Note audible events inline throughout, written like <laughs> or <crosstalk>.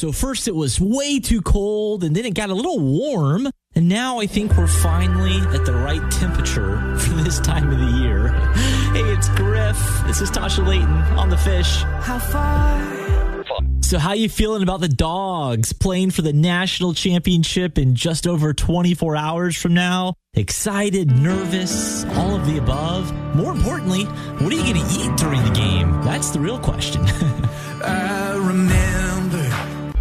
So, first it was way too cold, and then it got a little warm. And now I think we're finally at the right temperature <laughs> for this time of the year. <laughs> Hey, it's Griff. This is Tasha Layton on the fish. How far? So, how you feeling about the dogs playing for the national championship in just over 24 hours from now? Excited, nervous, all of the above. More importantly, what are you going to eat during the game? That's the real question. <laughs> I remember.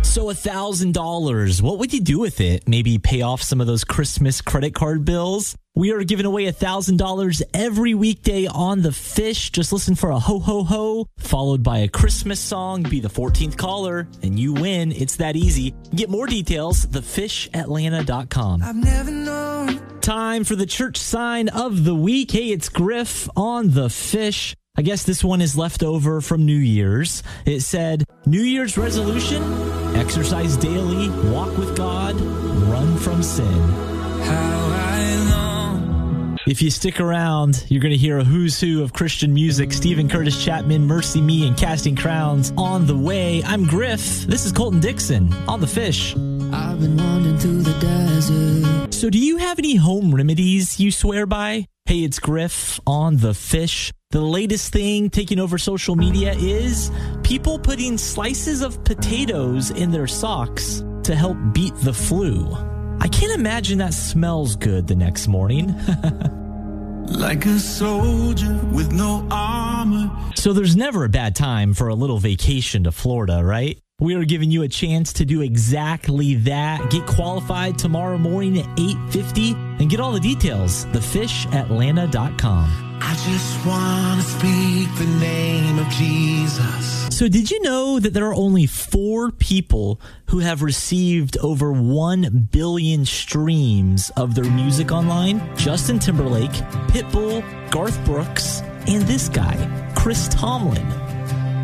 So, a thousand dollars. What would you do with it? Maybe pay off some of those Christmas credit card bills. We are giving away a thousand dollars every weekday on the fish. Just listen for a ho ho ho, followed by a Christmas song. Be the 14th caller, and you win. It's that easy. Get more details. Thefishatlanta.com. I've never known. Time for the church sign of the week. Hey, it's Griff on the fish. I guess this one is left over from New Year's. It said, New Year's resolution exercise daily, walk with God, run from sin. How I long. If you stick around, you're going to hear a who's who of Christian music Steven Curtis Chapman, MercyMe, and Casting Crowns on the way. I'm Griff. This is Colton Dixon on the fish. I've been wandering through the desert. So, do you have any home remedies you swear by? Hey, it's Griff on the fish. The latest thing taking over social media is people putting slices of potatoes in their socks to help beat the flu. I can't imagine that smells good the next morning. <laughs> Like a soldier with no armor. so there's never a bad time for a little vacation to Florida, right? We are giving you a chance to do exactly that. Get qualified tomorrow morning at 8:50 and get all the details. Thefishatlanta.com. I just want to speak the name of Jesus. So, did you know that there are only four people who have received over 1 billion streams of their music online? Justin Timberlake, Pitbull, Garth Brooks, and this guy, Chris Tomlin.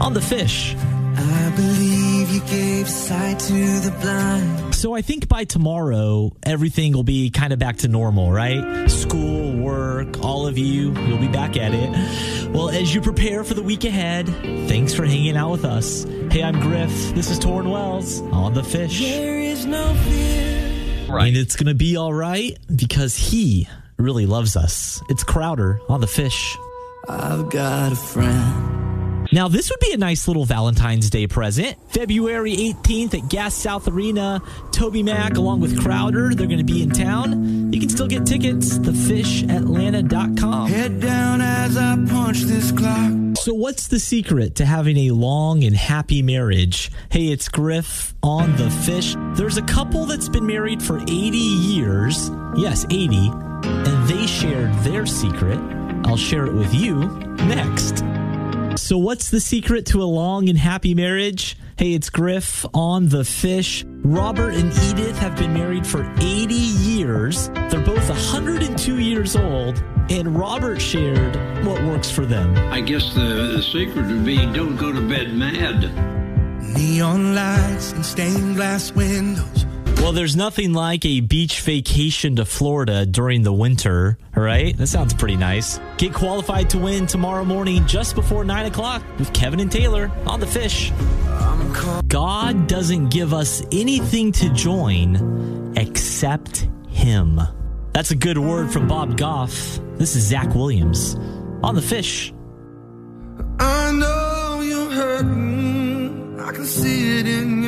On the fish. I believe you gave sight to the blind. So, I think by tomorrow, everything will be kind of back to normal, right? School, work, all of you, you'll be back at it. Well, as you prepare for the week ahead, thanks for hanging out with us. Hey, I'm Griff. This is Tauren Wells on the fish. There is no fear. And it's going to be all right because he really loves us. It's Crowder on the fish. I've got a friend. Now, this would be a nice little Valentine's Day present. February 18th at Gas South Arena. TobyMac, along with Crowder, they're going to be in town. You can still get tickets, thefishatlanta.com. Head down as I punch this clock. So, what's the secret to having a long and happy marriage? Hey, it's Griff on the fish. There's a couple that's been married for 80 years. Yes, 80. And they shared their secret. I'll share it with you next. So, what's the secret to a long and happy marriage? Hey, it's Griff on the fish. Robert and Edith have been married for 80 years. They're both 102 years old. And Robert shared what works for them. I guess the, the secret would be don't go to bed mad. Neon lights and stained glass windows. Well, there's nothing like a beach vacation to Florida during the winter, right? That sounds pretty nice. Get qualified to win tomorrow morning just before 9 o'clock with Kevin and Taylor on the fish. God doesn't give us anything to join except Him. That's a good word from Bob Goff. This is Zach Williams on the fish. I know you're hurting. I can see it in your